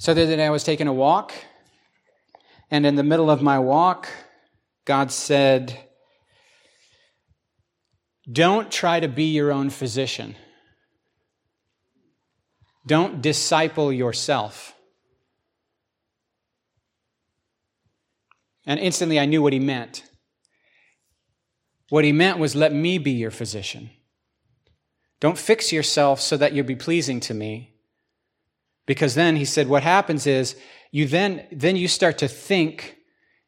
So the other day I was taking a walk, and in the middle of my walk, God said, Don't try to be your own physician. Don't disciple yourself. And instantly I knew what he meant. What he meant was, let me be your physician. Don't fix yourself so that you'll be pleasing to me. Because then he said, what happens is you then, then you start to think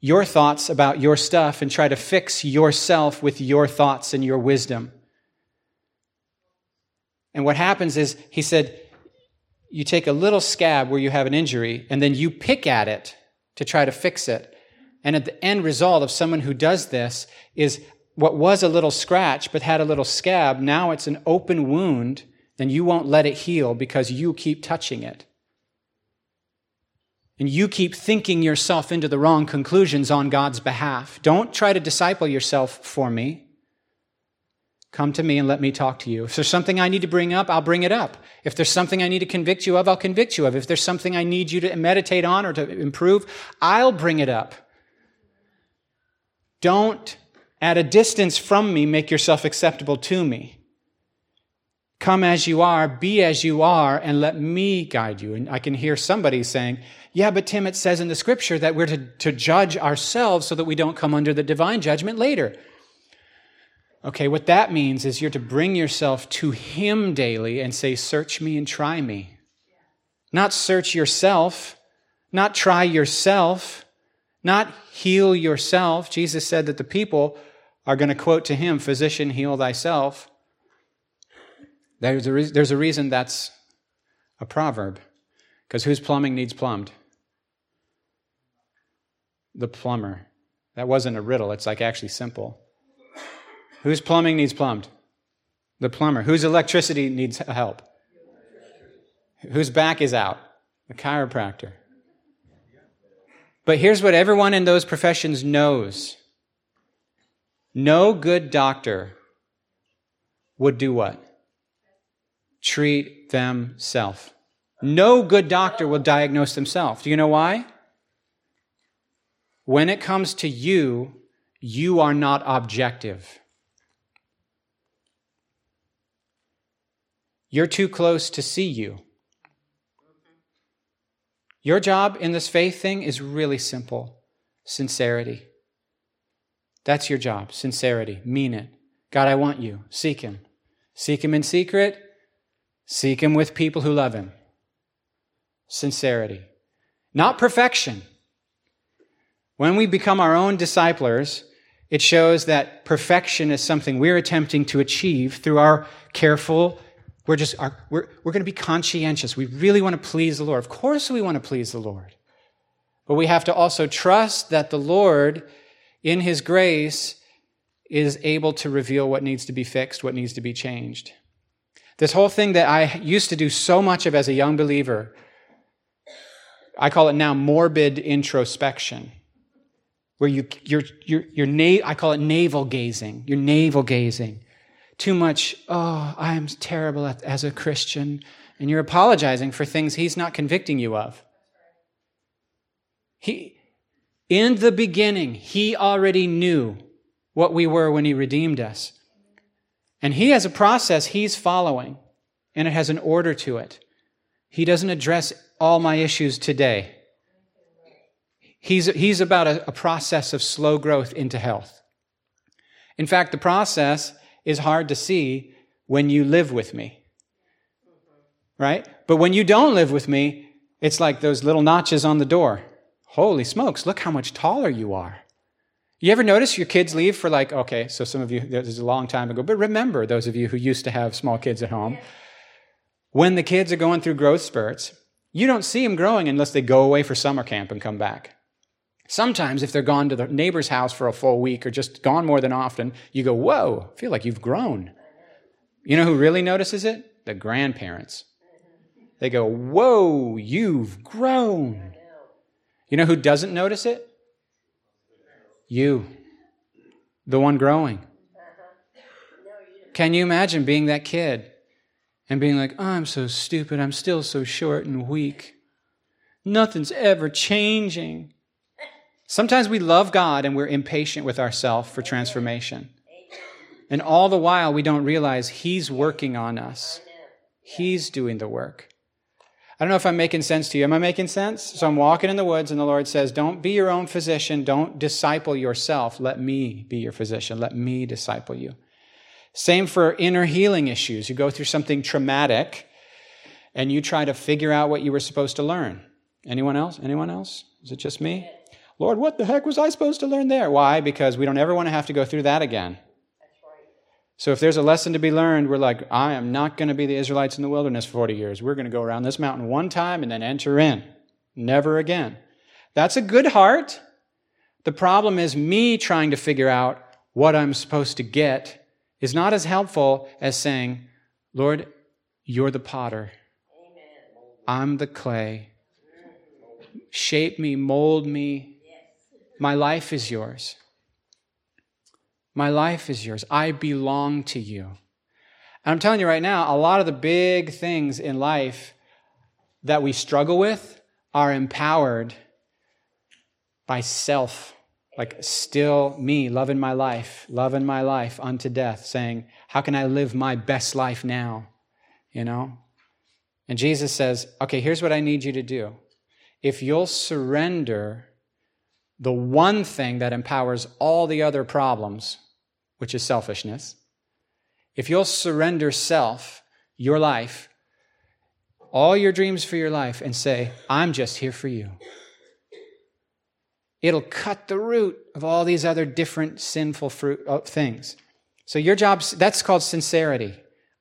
your thoughts about your stuff and try to fix yourself with your thoughts and your wisdom. And what happens is, he said, you take a little scab where you have an injury and then you pick at it to try to fix it. And at the end result of someone who does this is what was a little scratch but had a little scab, now it's an open wound, then you won't let it heal because you keep touching it. And you keep thinking yourself into the wrong conclusions on God's behalf. Don't try to disciple yourself for me. Come to me and let me talk to you. If there's something I need to bring up, I'll bring it up. If there's something I need to convict you of, I'll convict you of. If there's something I need you to meditate on or to improve, I'll bring it up. Don't, at a distance from me, make yourself acceptable to me. Come as you are, be as you are, and let me guide you. And I can hear somebody saying, Yeah, but Tim, it says in the scripture that we're to, to judge ourselves so that we don't come under the divine judgment later. Okay, what that means is you're to bring yourself to Him daily and say, Search me and try me. Not search yourself, not try yourself, not heal yourself. Jesus said that the people are going to quote to him, Physician, heal thyself. There's a, re- there's a reason that's a proverb, because whose plumbing needs plumbed? The plumber. That wasn't a riddle, it's like actually simple. Whose plumbing needs plumbed? The plumber. Whose electricity needs help? Whose back is out? The chiropractor. But here's what everyone in those professions knows no good doctor would do what? Treat themselves. No good doctor will diagnose themselves. Do you know why? When it comes to you, you are not objective. You're too close to see you. Your job in this faith thing is really simple sincerity. That's your job sincerity. Mean it. God, I want you. Seek Him. Seek Him in secret. Seek Him with people who love Him. Sincerity. Not perfection. When we become our own disciplers, it shows that perfection is something we're attempting to achieve through our careful we're just, we're, we're going to be conscientious. We really want to please the Lord. Of course, we want to please the Lord. But we have to also trust that the Lord, in His grace, is able to reveal what needs to be fixed, what needs to be changed. This whole thing that I used to do so much of as a young believer, I call it now morbid introspection, where you, you're, you're, you're na- I call it navel gazing. You're navel gazing too much, oh, I'm terrible as a Christian, and you're apologizing for things he's not convicting you of. He, in the beginning, he already knew what we were when he redeemed us. And he has a process he's following, and it has an order to it. He doesn't address all my issues today. He's, he's about a, a process of slow growth into health. In fact, the process is hard to see when you live with me. Right? But when you don't live with me, it's like those little notches on the door. Holy smokes, look how much taller you are. You ever notice your kids leave for like, okay, so some of you, this is a long time ago, but remember those of you who used to have small kids at home. When the kids are going through growth spurts, you don't see them growing unless they go away for summer camp and come back. Sometimes, if they're gone to the neighbor's house for a full week or just gone more than often, you go, Whoa, I feel like you've grown. You know who really notices it? The grandparents. They go, Whoa, you've grown. You know who doesn't notice it? You, the one growing. Can you imagine being that kid and being like, oh, I'm so stupid, I'm still so short and weak? Nothing's ever changing. Sometimes we love God and we're impatient with ourselves for transformation. And all the while, we don't realize He's working on us. He's doing the work. I don't know if I'm making sense to you. Am I making sense? So I'm walking in the woods, and the Lord says, Don't be your own physician. Don't disciple yourself. Let me be your physician. Let me disciple you. Same for inner healing issues. You go through something traumatic, and you try to figure out what you were supposed to learn. Anyone else? Anyone else? Is it just me? Lord, what the heck was I supposed to learn there? Why? Because we don't ever want to have to go through that again. So if there's a lesson to be learned, we're like, I am not going to be the Israelites in the wilderness for 40 years. We're going to go around this mountain one time and then enter in. Never again. That's a good heart. The problem is me trying to figure out what I'm supposed to get is not as helpful as saying, Lord, you're the potter. I'm the clay. Shape me, mold me. My life is yours. My life is yours. I belong to you. And I'm telling you right now, a lot of the big things in life that we struggle with are empowered by self. Like, still me, loving my life, loving my life unto death, saying, How can I live my best life now? You know? And Jesus says, Okay, here's what I need you to do. If you'll surrender the one thing that empowers all the other problems, which is selfishness, if you'll surrender self, your life, all your dreams for your life, and say, I'm just here for you, it'll cut the root of all these other different sinful fruit, uh, things. So your job, that's called sincerity.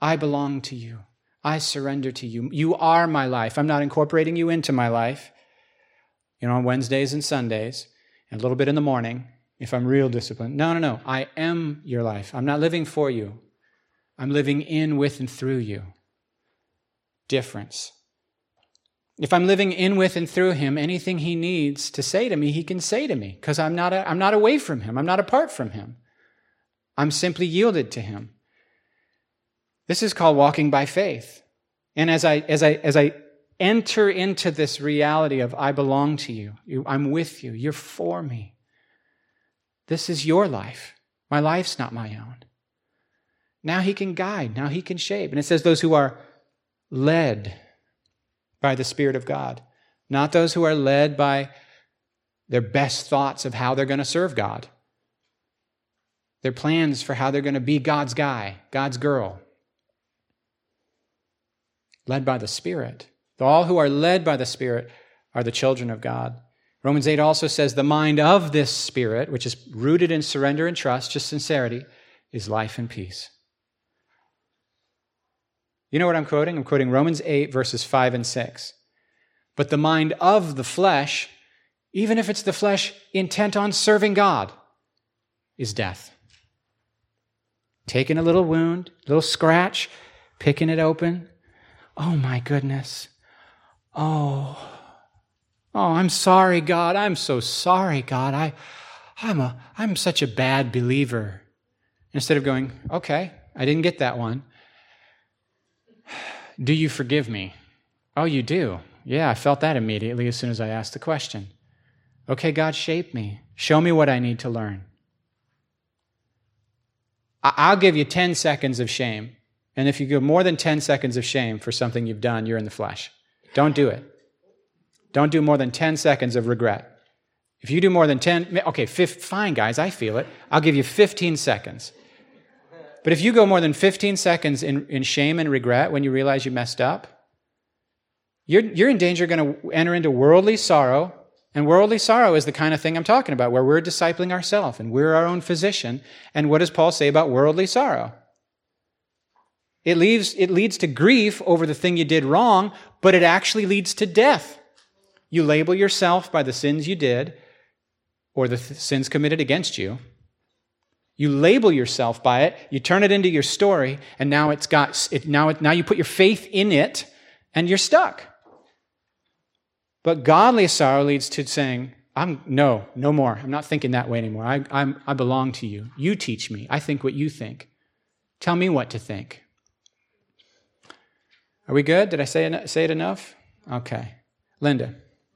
I belong to you. I surrender to you. You are my life. I'm not incorporating you into my life. You know, on Wednesdays and Sundays, and a little bit in the morning, if I'm real disciplined. No, no, no. I am your life. I'm not living for you. I'm living in, with, and through you. Difference. If I'm living in, with, and through him, anything he needs to say to me, he can say to me because I'm, not a, I'm not away from him. I'm not apart from him. I'm simply yielded to him. This is called walking by faith. And as I, as I, as I enter into this reality of I belong to you, you I'm with you, you're for me, this is your life. My life's not my own. Now he can guide, now he can shape. And it says those who are led by the Spirit of God, not those who are led by their best thoughts of how they're going to serve God, their plans for how they're going to be God's guy, God's girl. Led by the Spirit. All who are led by the Spirit are the children of God. Romans 8 also says the mind of this spirit, which is rooted in surrender and trust, just sincerity, is life and peace. You know what I'm quoting? I'm quoting Romans 8, verses 5 and 6. But the mind of the flesh, even if it's the flesh intent on serving God, is death. Taking a little wound, little scratch, picking it open. Oh my goodness. Oh. Oh, I'm sorry, God. I'm so sorry, God. I, I'm, a, I'm such a bad believer. Instead of going, okay, I didn't get that one. Do you forgive me? Oh, you do. Yeah, I felt that immediately as soon as I asked the question. Okay, God, shape me. Show me what I need to learn. I'll give you 10 seconds of shame. And if you give more than 10 seconds of shame for something you've done, you're in the flesh. Don't do it. Don't do more than 10 seconds of regret. If you do more than 10, okay, fine, guys, I feel it. I'll give you 15 seconds. But if you go more than 15 seconds in, in shame and regret when you realize you messed up, you're, you're in danger going to enter into worldly sorrow. And worldly sorrow is the kind of thing I'm talking about, where we're discipling ourselves and we're our own physician. And what does Paul say about worldly sorrow? It, leaves, it leads to grief over the thing you did wrong, but it actually leads to death. You label yourself by the sins you did or the th- sins committed against you. You label yourself by it, you turn it into your story, and now it's got it, now, it, now you put your faith in it and you're stuck. But godly sorrow leads to saying, I'm no, no more. I'm not thinking that way anymore. I, I'm, I belong to you. You teach me. I think what you think. Tell me what to think. Are we good? Did I say, say it enough? Okay. Linda.